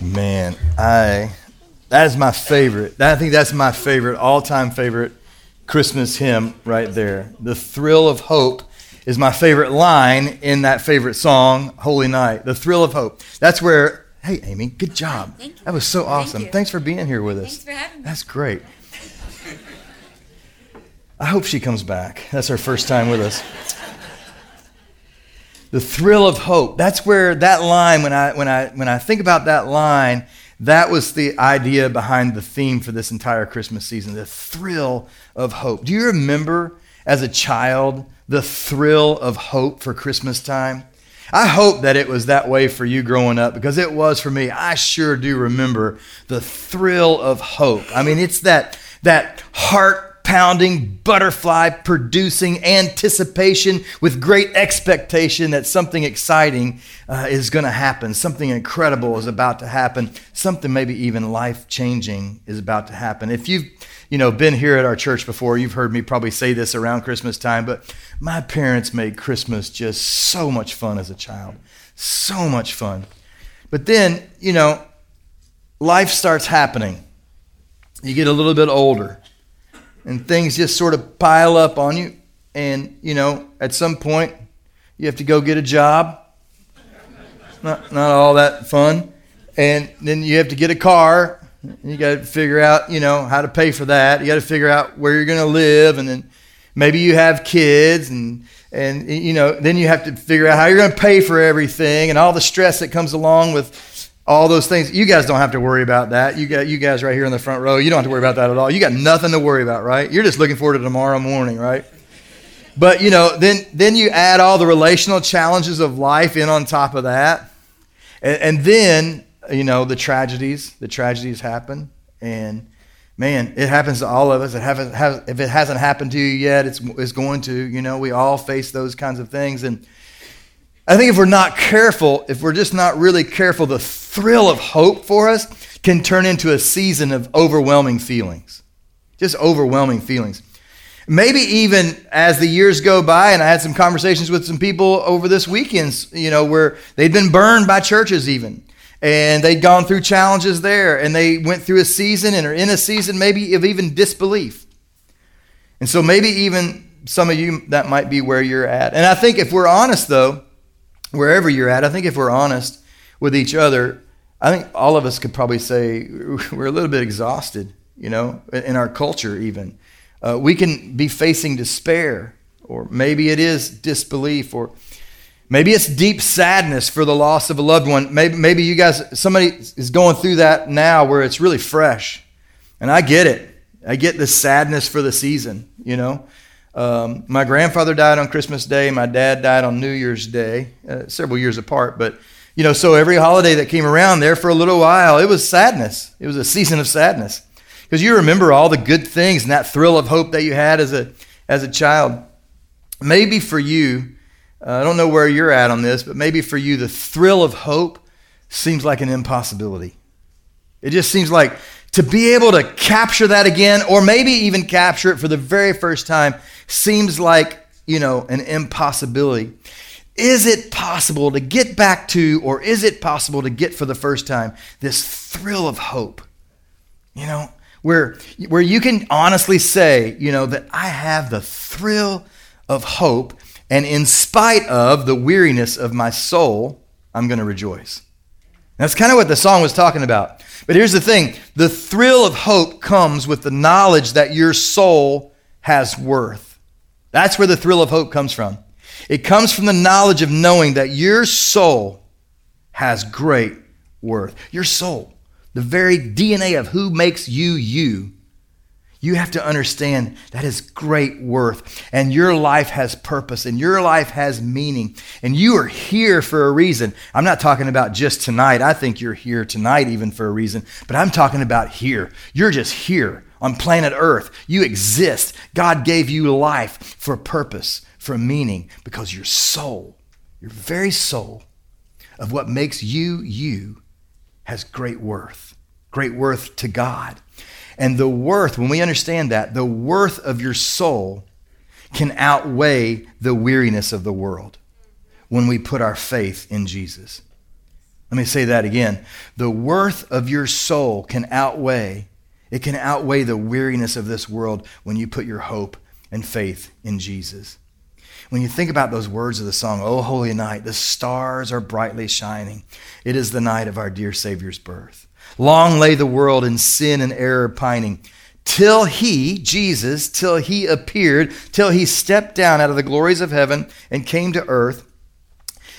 Man, I that is my favorite. I think that's my favorite, all-time favorite Christmas hymn right there. The thrill of hope is my favorite line in that favorite song, Holy Night. The thrill of hope. That's where Hey Amy, good job. Thank you. That was so Thank awesome. you. Thanks for being here with us. Thanks for having me. That's great. I hope she comes back. That's her first time with us. The thrill of hope. That's where that line, when I, when I, when I think about that line, that was the idea behind the theme for this entire Christmas season the thrill of hope. Do you remember as a child the thrill of hope for Christmas time? I hope that it was that way for you growing up because it was for me. I sure do remember the thrill of hope. I mean, it's that, that heart pounding, butterfly producing anticipation with great expectation that something exciting uh, is going to happen, something incredible is about to happen, something maybe even life changing is about to happen. If you've you know been here at our church before, you've heard me probably say this around Christmas time, but my parents made Christmas just so much fun as a child, so much fun. But then you know, life starts happening. You get a little bit older and things just sort of pile up on you. And, you know, at some point, you have to go get a job. Not, not all that fun. And then you have to get a car. And you got to figure out, you know, how to pay for that. You got to figure out where you're going to live. And then maybe you have kids. And, and, you know, then you have to figure out how you're going to pay for everything and all the stress that comes along with all those things. You guys don't have to worry about that. You got you guys right here in the front row. You don't have to worry about that at all. You got nothing to worry about, right? You're just looking forward to tomorrow morning, right? But you know, then then you add all the relational challenges of life in on top of that, and, and then you know the tragedies. The tragedies happen, and man, it happens to all of us. It haven't has, if it hasn't happened to you yet, it's it's going to. You know, we all face those kinds of things, and I think if we're not careful, if we're just not really careful, the thrill of hope for us can turn into a season of overwhelming feelings. Just overwhelming feelings. Maybe even as the years go by, and I had some conversations with some people over this weekend, you know, where they'd been burned by churches even. And they'd gone through challenges there, and they went through a season and are in a season maybe of even disbelief. And so maybe even some of you, that might be where you're at. And I think if we're honest, though, wherever you're at, I think if we're honest with each other, I think all of us could probably say we're a little bit exhausted, you know, in our culture, even. Uh, we can be facing despair, or maybe it is disbelief, or maybe it's deep sadness for the loss of a loved one. Maybe, maybe you guys, somebody is going through that now where it's really fresh. And I get it. I get the sadness for the season, you know. Um, my grandfather died on Christmas Day. My dad died on New Year's Day, uh, several years apart. But, you know, so every holiday that came around there for a little while, it was sadness. It was a season of sadness. Because you remember all the good things and that thrill of hope that you had as a, as a child. Maybe for you, uh, I don't know where you're at on this, but maybe for you, the thrill of hope seems like an impossibility. It just seems like to be able to capture that again, or maybe even capture it for the very first time, seems like, you know, an impossibility. Is it possible to get back to, or is it possible to get for the first time, this thrill of hope? You know, where, where you can honestly say, you know, that I have the thrill of hope, and in spite of the weariness of my soul, I'm going to rejoice. That's kind of what the song was talking about. But here's the thing the thrill of hope comes with the knowledge that your soul has worth. That's where the thrill of hope comes from. It comes from the knowledge of knowing that your soul has great worth. Your soul, the very DNA of who makes you you, you have to understand that is great worth. And your life has purpose and your life has meaning. And you are here for a reason. I'm not talking about just tonight. I think you're here tonight even for a reason. But I'm talking about here. You're just here on planet Earth. You exist. God gave you life for purpose, for meaning, because your soul, your very soul of what makes you you, has great worth. Great worth to God. And the worth, when we understand that, the worth of your soul can outweigh the weariness of the world when we put our faith in Jesus. Let me say that again. The worth of your soul can outweigh, it can outweigh the weariness of this world when you put your hope and faith in Jesus. When you think about those words of the song, O holy night, the stars are brightly shining. It is the night of our dear Savior's birth. Long lay the world in sin and error pining, till he, Jesus, till he appeared, till he stepped down out of the glories of heaven and came to earth.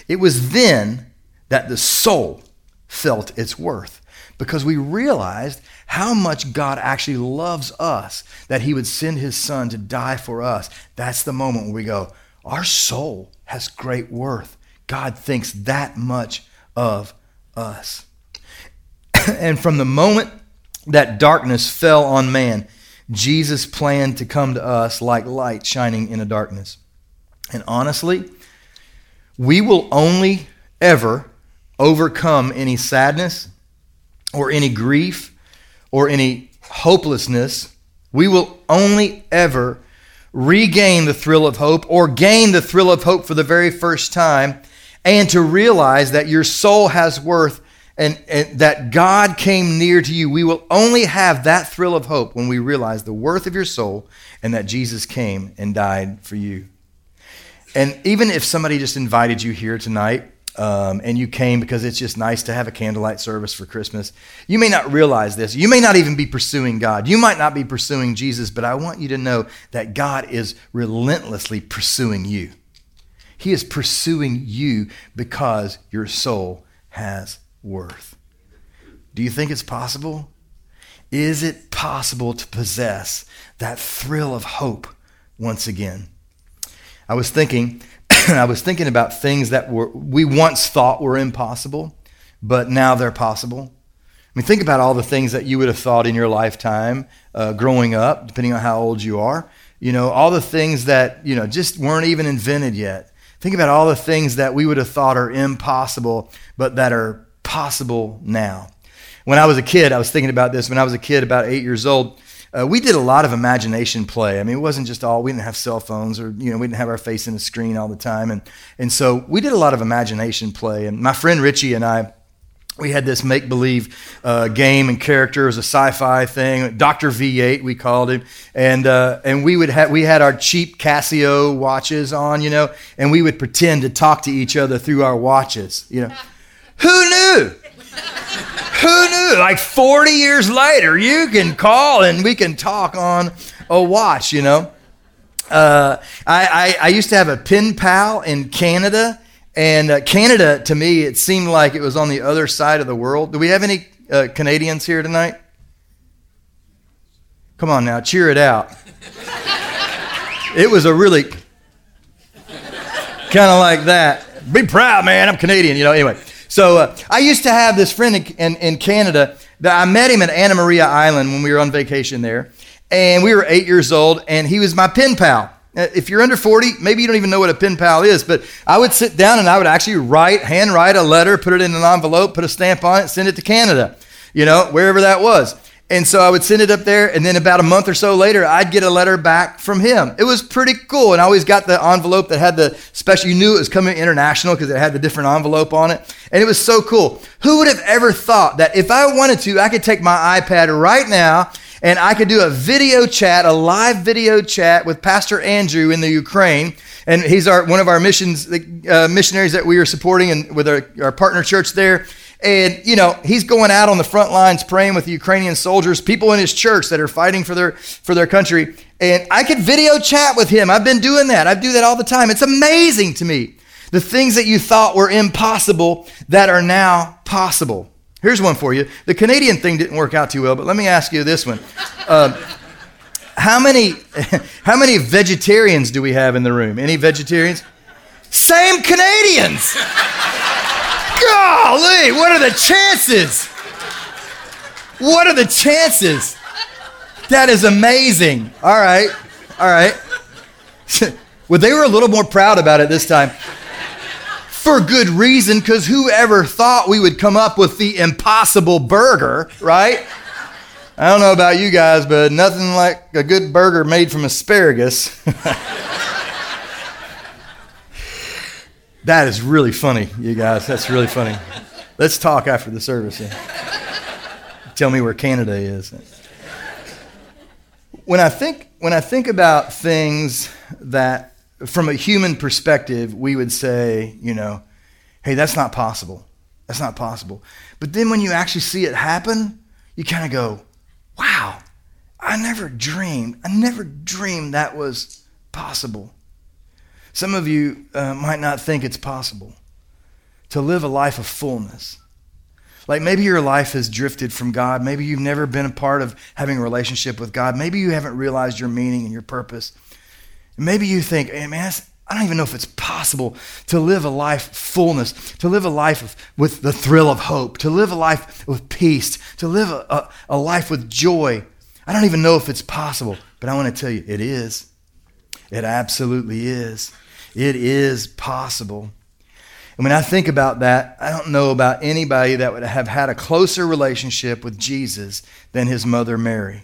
It was then that the soul felt its worth because we realized how much God actually loves us that he would send his son to die for us. That's the moment where we go, our soul has great worth. God thinks that much of us. and from the moment that darkness fell on man, Jesus planned to come to us like light shining in a darkness. And honestly, we will only ever overcome any sadness or any grief or any hopelessness. We will only ever regain the thrill of hope or gain the thrill of hope for the very first time and to realize that your soul has worth and, and, that God came near to you. We will only have that thrill of hope when we realize the worth of your soul and that Jesus came and died for you. And even if somebody just invited you here tonight um, and you came because it's just nice to have a candlelight service for Christmas, you may not realize this. You may not even be pursuing God. You might not be pursuing Jesus, but I want you to know that God is relentlessly pursuing you. He is pursuing you because your soul has worth. Do you think it's possible? Is it possible to possess that thrill of hope once again? I was thinking I was thinking about things that were, we once thought were impossible, but now they're possible. I mean, think about all the things that you would have thought in your lifetime uh, growing up, depending on how old you are. You know, all the things that, you know, just weren't even invented yet. Think about all the things that we would have thought are impossible, but that are possible now. When I was a kid, I was thinking about this. When I was a kid, about eight years old, uh, we did a lot of imagination play. I mean, it wasn't just all, we didn't have cell phones or, you know, we didn't have our face in the screen all the time. And, and so we did a lot of imagination play. And my friend Richie and I, we had this make believe uh, game and character. It was a sci fi thing. Dr. V8, we called him. And, uh, and we, would have, we had our cheap Casio watches on, you know, and we would pretend to talk to each other through our watches, you know. Who knew? Who knew? Like 40 years later, you can call and we can talk on a watch, you know? Uh, I, I, I, used to have a pen pal in Canada, and uh, Canada, to me, it seemed like it was on the other side of the world. Do we have any uh, Canadians here tonight? Come on now, cheer it out. it was a really kind of like that. Be proud, man. I'm Canadian, you know. Anyway, so uh, I used to have this friend in, in, in, Canada that I met him at Anna Maria Island when we were on vacation there. And we were eight years old, and he was my pen pal. Uh, if you're under 40, maybe you don't even know what a pen pal is, but I would sit down and I would actually write, hand write a letter, put it in an envelope, put a stamp on it, send it to Canada, you know, wherever that was. And so I would send it up there, and then about a month or so later, I'd get a letter back from him. It was pretty cool. And I always got the envelope that had the special, you knew it was coming international because it had the different envelope on it. And it was so cool. Who would have ever thought that if I wanted to, I could take my iPad right now and I could do a video chat, a live video chat with Pastor Andrew in the Ukraine. And he's our, one of our missions, uh, missionaries that we are supporting and with our, our partner church there. And, you know, he's going out on the front lines praying with the Ukrainian soldiers, people in his church that are fighting for their, for their country. And I could video chat with him. I've been doing that. I do that all the time. It's amazing to me. The things that you thought were impossible that are now possible. Here's one for you. The Canadian thing didn't work out too well, but let me ask you this one. Uh, how many, how many vegetarians do we have in the room? Any vegetarians? Same Canadians. Golly, what are the chances? What are the chances? That is amazing. All right, all right. well, they were a little more proud about it this time. For good reason, because whoever thought we would come up with the impossible burger, right? I don't know about you guys, but nothing like a good burger made from asparagus. That is really funny, you guys. That's really funny. Let's talk after the service. Tell me where Canada is. When I think when I think about things that from a human perspective we would say, you know, hey, that's not possible. That's not possible. But then when you actually see it happen, you kind of go, wow, I never dreamed. I never dreamed that was possible. Some of you uh, might not think it's possible to live a life of fullness. Like maybe your life has drifted from God. Maybe you've never been a part of having a relationship with God. Maybe you haven't realized your meaning and your purpose. Maybe you think, hey, man, I don't even know if it's possible to live a life fullness, to live a life of, with the thrill of hope, to live a life with peace, to live a, a, a life with joy. I don't even know if it's possible, but I want to tell you, it is. It absolutely is. It is possible. And when I think about that, I don't know about anybody that would have had a closer relationship with Jesus than his mother Mary.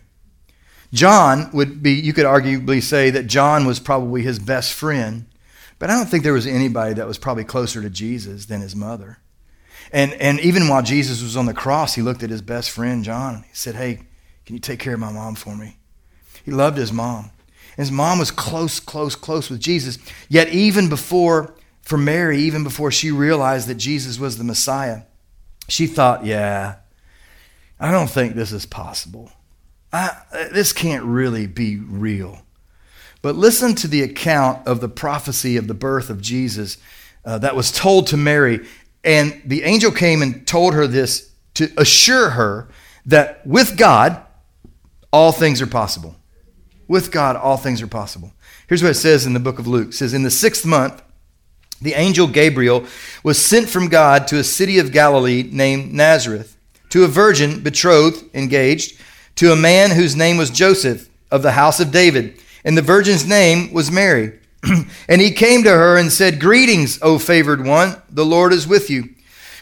John would be, you could arguably say that John was probably his best friend but I don't think there was anybody that was probably closer to Jesus than his mother. And, and even while Jesus was on the cross, he looked at his best friend, John. And he said, Hey, can you take care of my mom for me? He loved his mom. His mom was close, close, close with Jesus. Yet, even before, for Mary, even before she realized that Jesus was the Messiah, she thought, Yeah, I don't think this is possible. I, this can't really be real. But listen to the account of the prophecy of the birth of Jesus uh, that was told to Mary. And the angel came and told her this to assure her that with God, all things are possible. With God, all things are possible. Here's what it says in the book of Luke. It says, In the sixth month, the angel Gabriel was sent from God to a city of Galilee named Nazareth, to a virgin betrothed, engaged, to a man whose name was Joseph of the house of David and the virgin's name was Mary. and he came to her and said, Greetings, O favored one, the Lord is with you.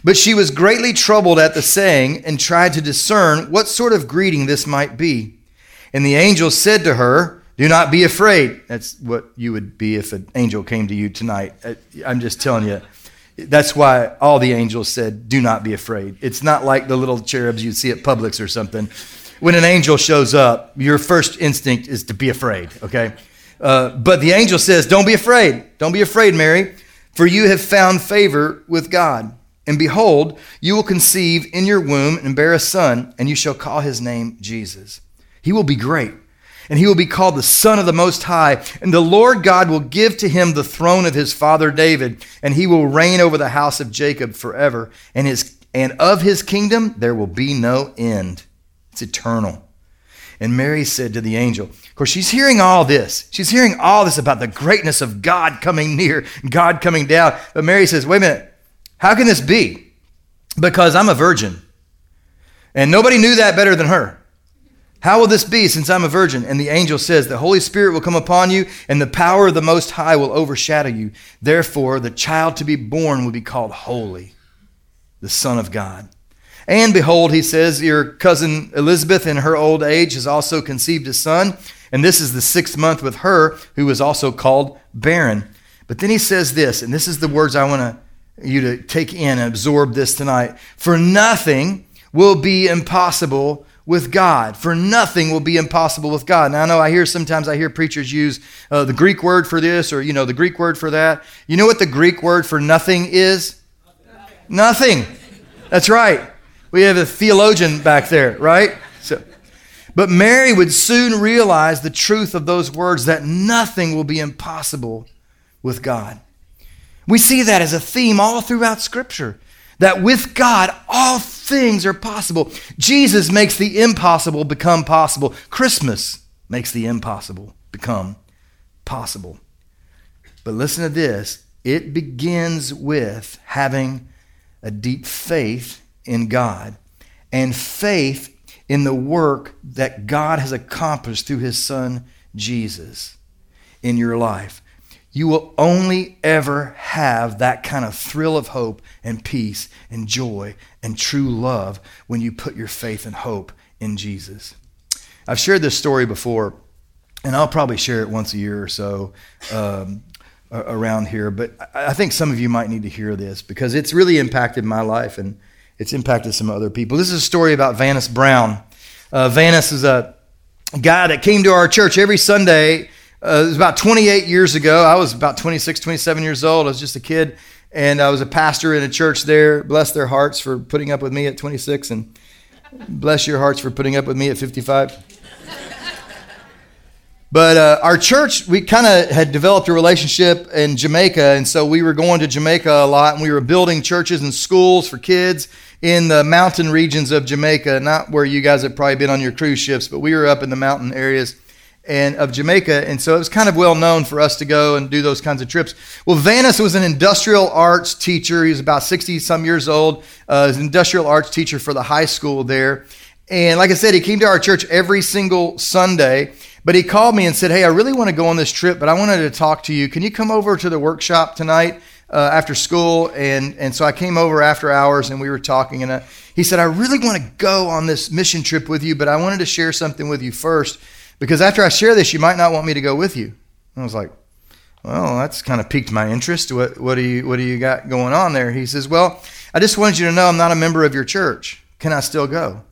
But she was greatly troubled at the saying and tried to discern what sort of greeting this might be. And the angel said to her, Do not be afraid. That's what you would be if an angel came to you tonight. Uh, I'm just telling you. That's why all the angels said, Do not be afraid. It's not like the little cherubs you see at Publix or something when an angel shows up, your first instinct is to be afraid, okay? Uh, but the angel says, Don't be afraid. Don't be afraid, Mary, for you have found favor with God. And behold, you will conceive in your womb and bear a son, and you shall call his name Jesus. He will be great, and he will be called the Son of the Most High. And the Lord God will give to him the throne of his father David, and he will reign over the house of Jacob forever. And, his, and of his kingdom there will be no end. It's eternal. And Mary said to the angel, of course, she's hearing all this. She's hearing all this about the greatness of God coming near, God coming down. But Mary says, wait a minute, how can this be? Because I'm a virgin. And nobody knew that better than her. How will this be since I'm a virgin? And the angel says, The Holy Spirit will come upon you, and the power of the Most High will overshadow you. Therefore, the child to be born will be called Holy, the Son of God. And behold, he says, Your cousin Elizabeth in her old age has also conceived a son, and this is the sixth month with her, who is also called barren. But then he says this, and this is the words I want you to take in and absorb this tonight. For nothing will be impossible with God. For nothing will be impossible with God. Now I know I hear sometimes I hear preachers use uh, the Greek word for this or you know the Greek word for that. You know what the Greek word for nothing is? Nothing. nothing. That's right. We have a theologian back there, right? So, but Mary would soon realize the truth of those words that nothing will be impossible with God. We see that as a theme all throughout Scripture that with God, all things are possible. Jesus makes the impossible become possible. Christmas makes the impossible become possible. But listen to this it begins with having a deep faith in God and faith in the work that God has accomplished through his son Jesus in your life. You will only ever have that kind of thrill of hope and peace and joy and true love when you put your faith and hope in Jesus. I've shared this story before, and I'll probably share it once a year or so um, around here, but I think some of you might need to hear this because it's really impacted my life and it's impacted some other people. This is a story about Vanis Brown. Uh, is a guy that came to our church every Sunday. Uh, it was about 28 years ago. I was about 26, 27 years old. I was just a kid, and I was a pastor in a church there. Bless their hearts for putting up with me at 26, and bless your hearts for putting up with me at 55. But uh, our church, we kind of had developed a relationship in Jamaica, and so we were going to Jamaica a lot, and we were building churches and schools for kids in the mountain regions of Jamaica, not where you guys have probably been on your cruise ships, but we were up in the mountain areas and of Jamaica, and so it was kind of well known for us to go and do those kinds of trips. Well, Vanis was an industrial arts teacher. He was about 60 some years old. Uh, was an industrial arts teacher for the high school there. And like I said, he came to our church every single Sunday. But he called me and said, Hey, I really want to go on this trip, but I wanted to talk to you. Can you come over to the workshop tonight uh, after school? And, and so I came over after hours and we were talking. And uh, he said, I really want to go on this mission trip with you, but I wanted to share something with you first because after I share this, you might not want me to go with you. I was like, well, that's kind of piqued my interest. What, what, do you, what do you got going on there? He says, Well, I just wanted you to know I'm not a member of your church. Can I still go?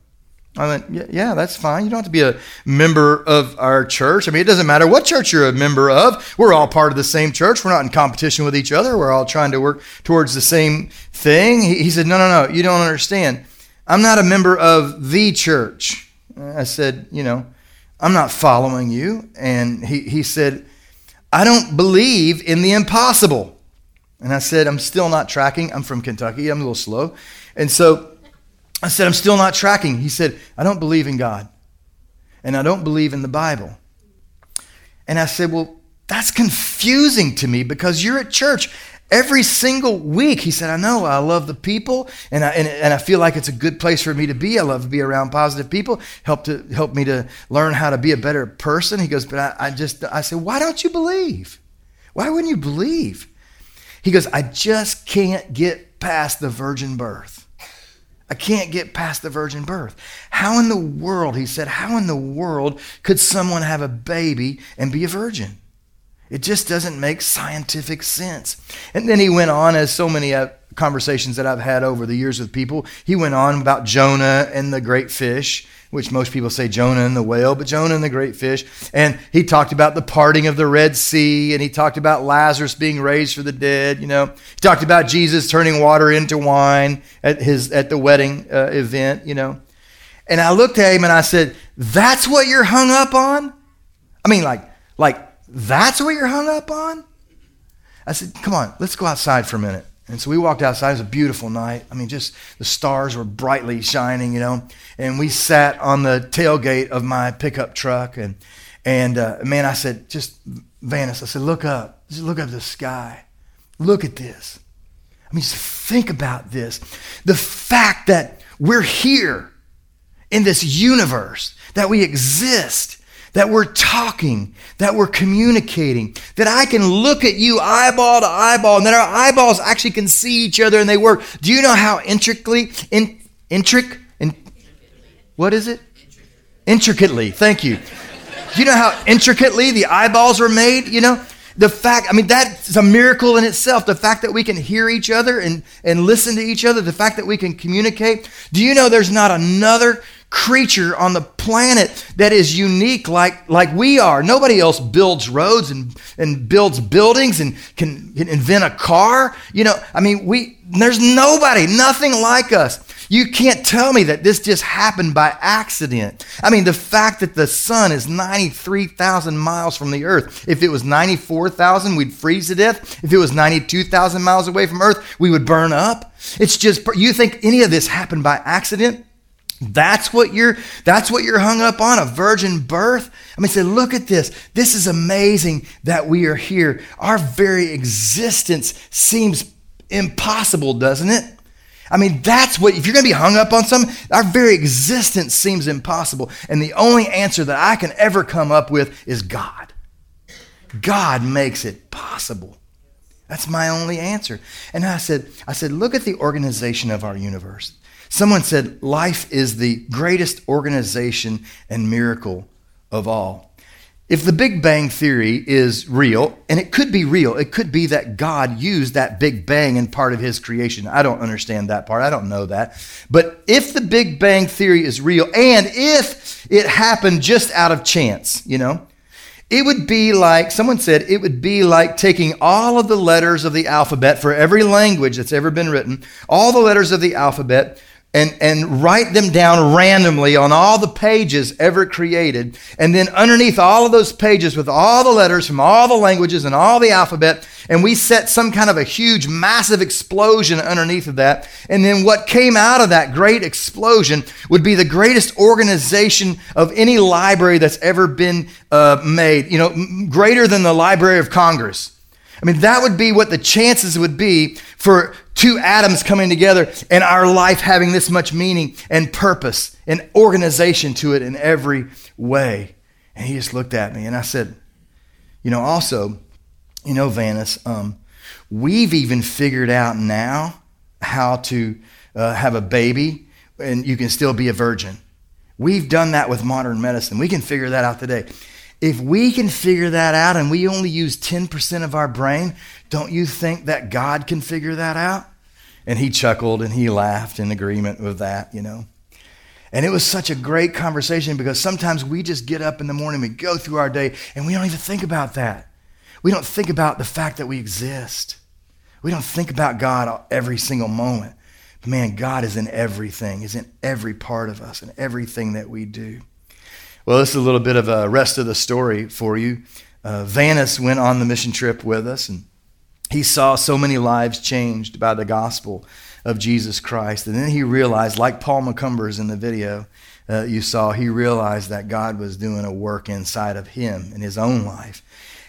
I went, yeah, yeah, that's fine. You don't have to be a member of our church. I mean, it doesn't matter what church you're a member of. We're all part of the same church. We're not in competition with each other. We're all trying to work towards the same thing. He, he said, no, no, no, you don't understand. I'm not a member of the church. I said, you know, I'm not following you. And he, he said, I don't believe in the impossible. And I said, I'm still not tracking. I'm from Kentucky. I'm a little slow. And so I said, I'm still not tracking. He said, I don't believe in God. And I don't believe in the Bible. And I said, Well, that's confusing to me because you're at church every single week. He said, I know, I love the people, and I, and, and I feel like it's a good place for me to be. I love to be around positive people, help, to, help me to learn how to be a better person. He goes, But I, I just, I said, Why don't you believe? Why wouldn't you believe? He goes, I just can't get past the virgin birth. I can't get past the virgin birth. How in the world, he said, how in the world could someone have a baby and be a virgin? It just doesn't make scientific sense. And then he went on, as so many uh, conversations that I've had over the years with people, he went on about Jonah and the great fish which most people say Jonah and the whale, but Jonah and the great fish. And he talked about the parting of the Red Sea, and he talked about Lazarus being raised for the dead. You know, he talked about Jesus turning water into wine at his at the wedding uh, event. You know, and I looked at him and I said, "That's what you're hung up on." I mean, like, like that's what you're hung up on. I said, "Come on, let's go outside for a minute." And so we walked outside. It was a beautiful night. I mean, just the stars were brightly shining, you know. And we sat on the tailgate of my pickup truck. And, and uh, man, I said, just Vanis, I said, look up. Just look up at the sky. Look at this. I mean, just think about this. The fact that we're here in this universe, that we exist, that we're talking, that we're communicating, that I can look at you eyeball to eyeball, and that our eyeballs actually can see each other and they work. Do you know how intricately, in, intric, in, what is it? Intricately. Thank you. Do you know how intricately the eyeballs are made? You know, the fact, I mean, that's a miracle in itself. The fact that we can hear each other and, and listen to each other, the fact that we can communicate. Do you know there's not another creature on the planet that is unique like, like we are. Nobody else builds roads and, and builds buildings and can, can invent a car. You know, I mean, we there's nobody, nothing like us. You can't tell me that this just happened by accident. I mean, the fact that the sun is 93,000 miles from the earth. If it was 94,000, we'd freeze to death. If it was 92,000 miles away from earth, we would burn up. It's just, you think any of this happened by accident? That's what you're that's what you're hung up on, a virgin birth. I mean, say, look at this. This is amazing that we are here. Our very existence seems impossible, doesn't it? I mean, that's what, if you're to be hung up on something, our very existence seems impossible. And the only answer that I can ever come up with is God. God makes it possible. That's my only answer. And I said, I said, look at the organization of our universe. Someone said, Life is the greatest organization and miracle of all. if the Big Bang Theory is real, and it could be real, it could be that God used that Big Bang in part of his creation. I don't understand that part. I don't know that. But if the Big Bang Theory is real, and if it happened just out of chance, you know, it would be like, someone said, it would be like taking all of the letters of the alphabet for every language that's ever been written, all the letters of the alphabet, and, and write them down randomly on all the pages ever created. And then underneath all of those pages with all the letters from all the languages and all the alphabet, and we set some kind of a huge, massive explosion underneath of that. And then what came out of that great explosion would be the greatest organization of any library that's ever been uh, made, you know, greater than the Library of Congress. I mean, that would be what the chances would be for two atoms coming together and our life having this much meaning and purpose and organization to it in every way. And he just looked at me and I said, You know, also, you know, Vanis, um, we've even figured out now how to uh, have a baby and you can still be a virgin. We've done that with modern medicine. We can figure that out today. If we can figure that out and we only use 10% of our brain, don't you think that God can figure that out? And he chuckled and he laughed in agreement with that, you know. And it was such a great conversation because sometimes we just get up in the morning, we go through our day, and we don't even think about that. We don't think about the fact that we exist. We don't think about God every single moment. But man, God is in everything, is in every part of us and everything that we do. Well, this is a little bit of a rest of the story for you. Uh, Vanis went on the mission trip with us, and he saw so many lives changed by the gospel of Jesus Christ. And then he realized, like Paul McCumbers in the video uh, you saw, he realized that God was doing a work inside of him in his own life.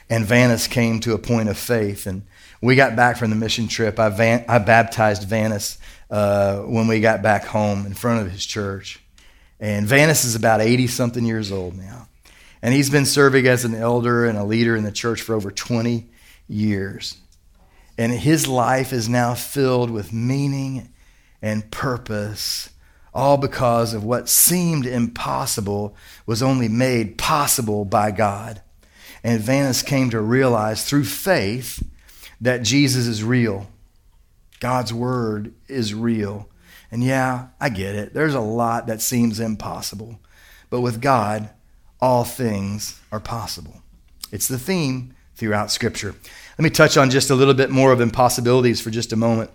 And Vanis came to a point of faith. And we got back from the mission trip. I, van- I baptized Vanis uh, when we got back home in front of his church. And Vanis is about 80 something years old now. And he's been serving as an elder and a leader in the church for over 20 years. And his life is now filled with meaning and purpose, all because of what seemed impossible was only made possible by God. And Vanis came to realize through faith that Jesus is real. God's word is real. And yeah, I get it. There's a lot that seems impossible. But with God, all things are possible. It's the theme throughout Scripture. Let me touch on just a little bit more of impossibilities for just a moment.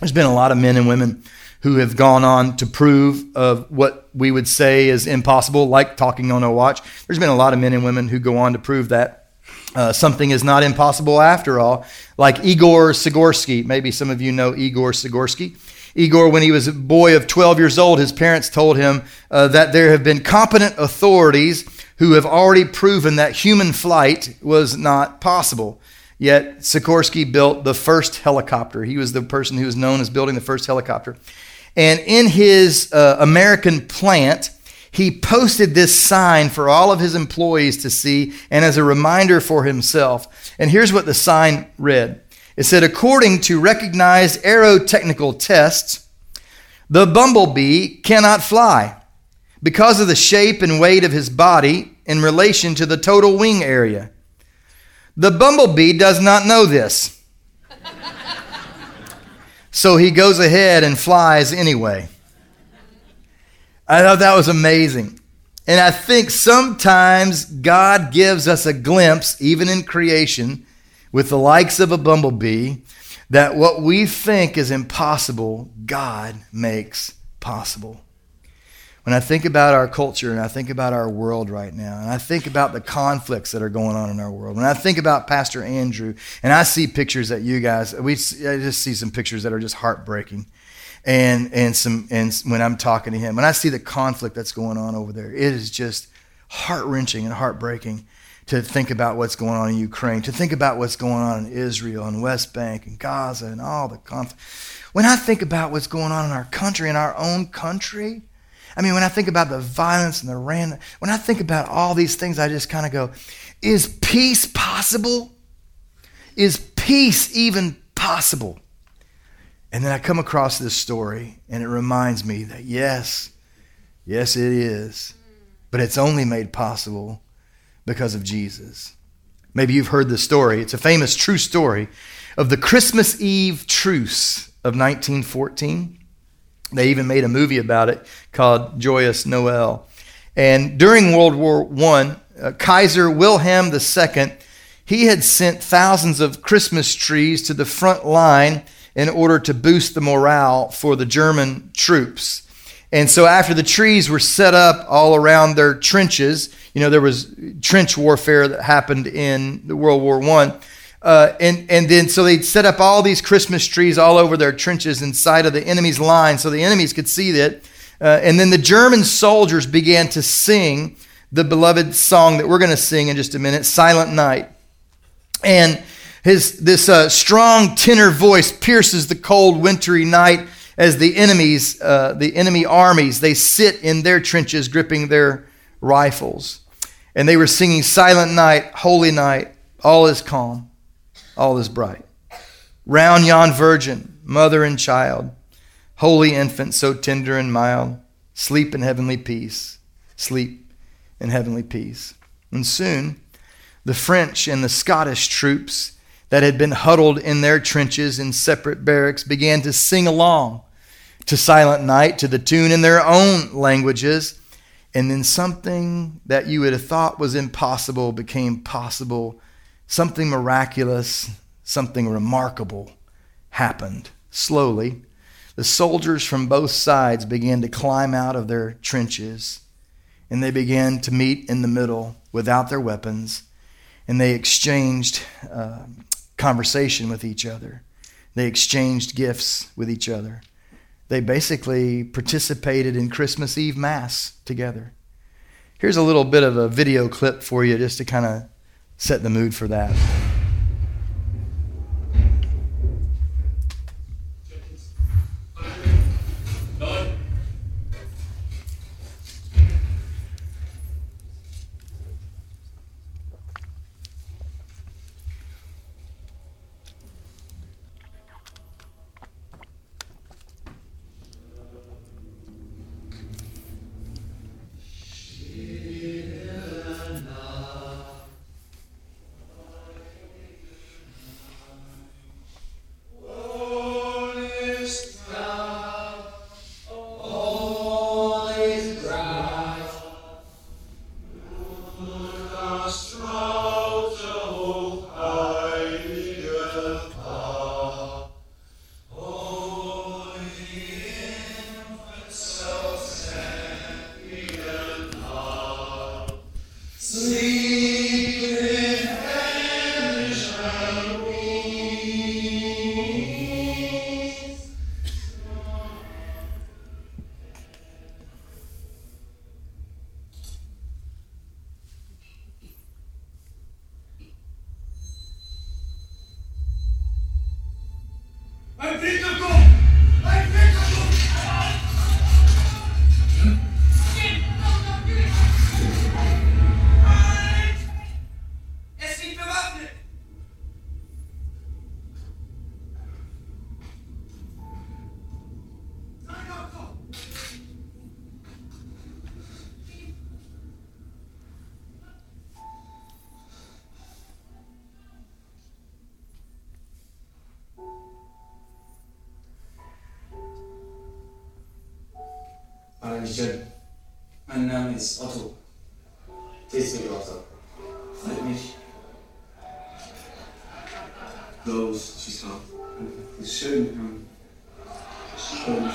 There's been a lot of men and women who have gone on to prove of what we would say is impossible, like talking on a watch. There's been a lot of men and women who go on to prove that uh, something is not impossible after all, like Igor Sikorsky. Maybe some of you know Igor Sikorsky. Igor, when he was a boy of 12 years old, his parents told him uh, that there have been competent authorities who have already proven that human flight was not possible. Yet Sikorsky built the first helicopter. He was the person who was known as building the first helicopter. And in his uh, American plant, he posted this sign for all of his employees to see and as a reminder for himself. And here's what the sign read it said, according to recognized aerotechnical tests, the bumblebee cannot fly because of the shape and weight of his body in relation to the total wing area. The bumblebee does not know this. so he goes ahead and flies anyway. I thought that was amazing. And I think sometimes God gives us a glimpse, even in creation, with the likes of a bumblebee that what we think is impossible, God makes possible. When I think about our culture and I think about our world right now, and I think about the conflicts that are going on in our world, when I think about Pastor Andrew, and I see pictures that you guys, we I just see some pictures that are just heartbreaking, and and some and when I'm talking to him, when I see the conflict that's going on over there, it is just heart wrenching and heartbreaking to think about what's going on in Ukraine, to think about what's going on in Israel and West Bank and Gaza and all the conflict. When I think about what's going on in our country, in our own country, I mean, when I think about the violence and the random, when I think about all these things, I just kind of go, is peace possible? Is peace even possible? And then I come across this story, and it reminds me that yes, yes, it is. But it's only made possible because of Jesus. Maybe you've heard the story. It's a famous true story of the Christmas Eve truce of 1914. They even made a movie about it called Joyous Noel. And during World War I, uh, Kaiser Wilhelm II, he had sent thousands of Christmas trees to the front line in order to boost the morale for the German troops. And so after the trees were set up all around their trenches, you know, there was trench warfare that happened in World War One. Uh, and, and then so they'd set up all these Christmas trees all over their trenches inside of the enemy's line so the enemies could see that. Uh, and then the German soldiers began to sing the beloved song that we're going to sing in just a minute, Silent Night. And his, this uh, strong tenor voice pierces the cold wintry night as the enemies, uh, the enemy armies, they sit in their trenches gripping their rifles. And they were singing Silent Night, Holy Night, all is calm, all is bright. Round yon virgin, mother and child, holy infant, so tender and mild, sleep in heavenly peace, sleep in heavenly peace. And soon, the French and the Scottish troops that had been huddled in their trenches in separate barracks began to sing along to Silent Night to the tune in their own languages. And then something that you would have thought was impossible became possible. Something miraculous, something remarkable happened. Slowly, the soldiers from both sides began to climb out of their trenches and they began to meet in the middle without their weapons and they exchanged uh, conversation with each other. They exchanged gifts with each other they basically participated in Christmas Eve Mass together. Here's a little bit of a video clip for you just to kind of set the mood for that. Michel. Mein Name ist Otto. Tesla Otto. Freut mich. Los, Schießer. Ist schön. Schön.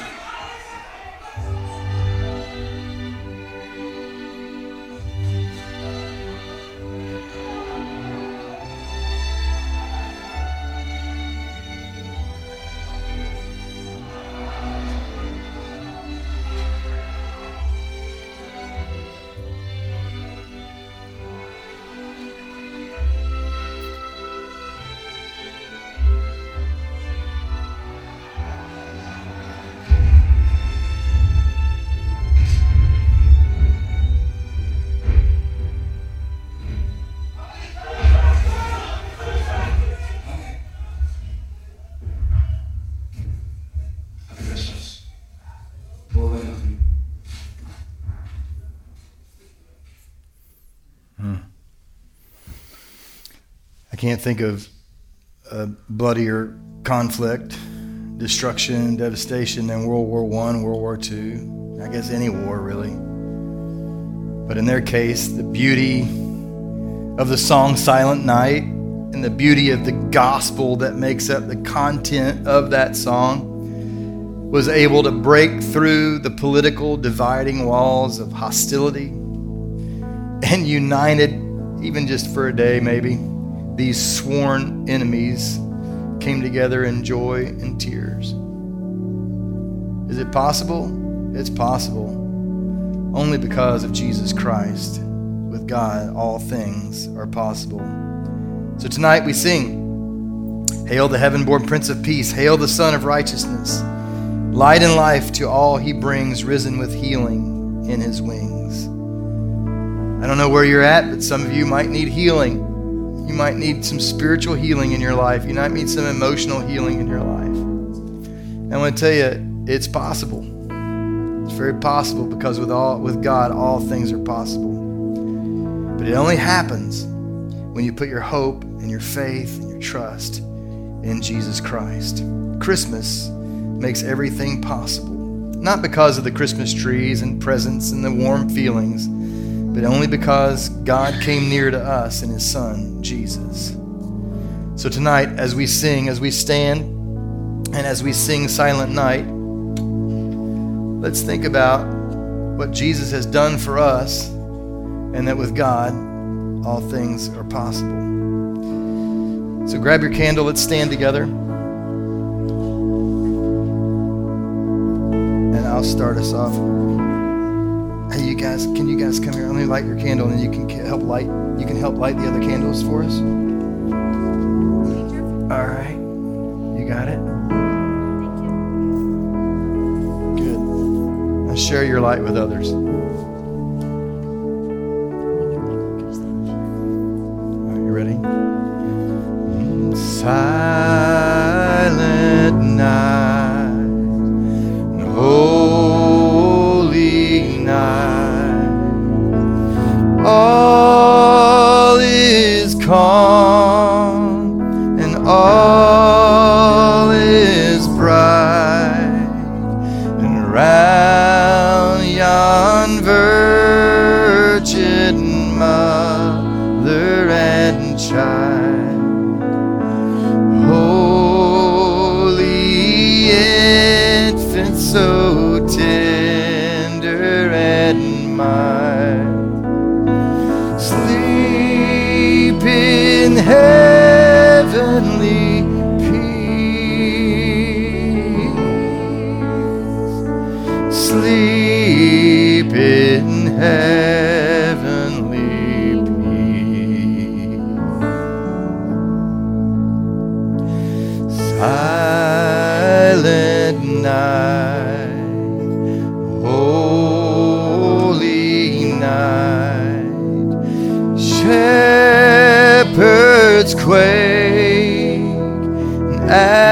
Can't think of a bloodier conflict, destruction, devastation than World War One, World War Two. I guess any war really. But in their case, the beauty of the song Silent Night and the beauty of the gospel that makes up the content of that song was able to break through the political dividing walls of hostility and united, even just for a day maybe, these sworn enemies came together in joy and tears. Is it possible? It's possible. Only because of Jesus Christ. With God, all things are possible. So tonight we sing Hail the heaven born Prince of Peace, hail the Sun of Righteousness. Light and life to all he brings, risen with healing in his wings. I don't know where you're at, but some of you might need healing. You might need some spiritual healing in your life. You might need some emotional healing in your life. And I want to tell you, it's possible. It's very possible because with all with God, all things are possible. But it only happens when you put your hope and your faith and your trust in Jesus Christ. Christmas makes everything possible. Not because of the Christmas trees and presents and the warm feelings, but only because God came near to us in His Son, Jesus. So tonight, as we sing, as we stand, and as we sing Silent Night, let's think about what Jesus has done for us, and that with God, all things are possible. So grab your candle, let's stand together. And I'll start us off. Hey, you guys, can you guys come here? Let me light your candle, and you can help light. You can help light the other candles for us. All right, you got it. Good. Now share your light with others. Silent night, holy night, shepherds quake at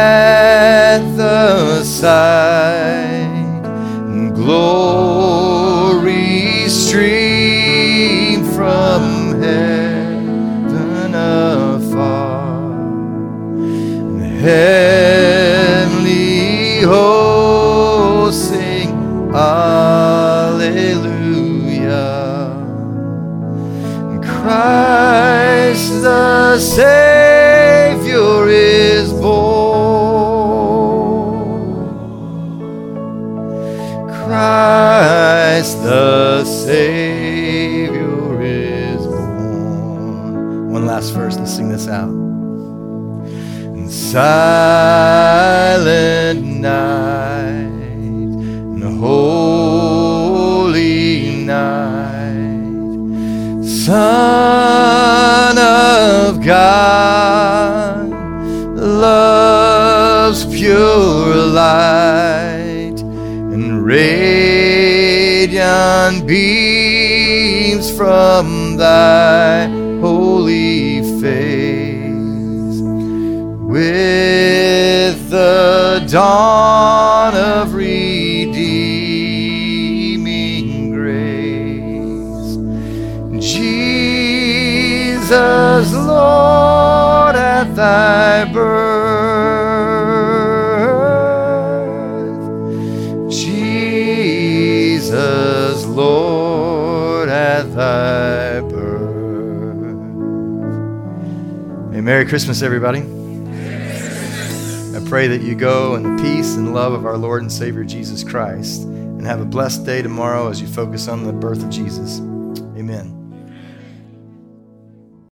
Silent night and holy night, Son of God, love's pure light and radiant beams from thy thy birth. Jesus, Lord, at thy birth. Hey, Merry Christmas, everybody. I pray that you go in the peace and love of our Lord and Savior Jesus Christ and have a blessed day tomorrow as you focus on the birth of Jesus.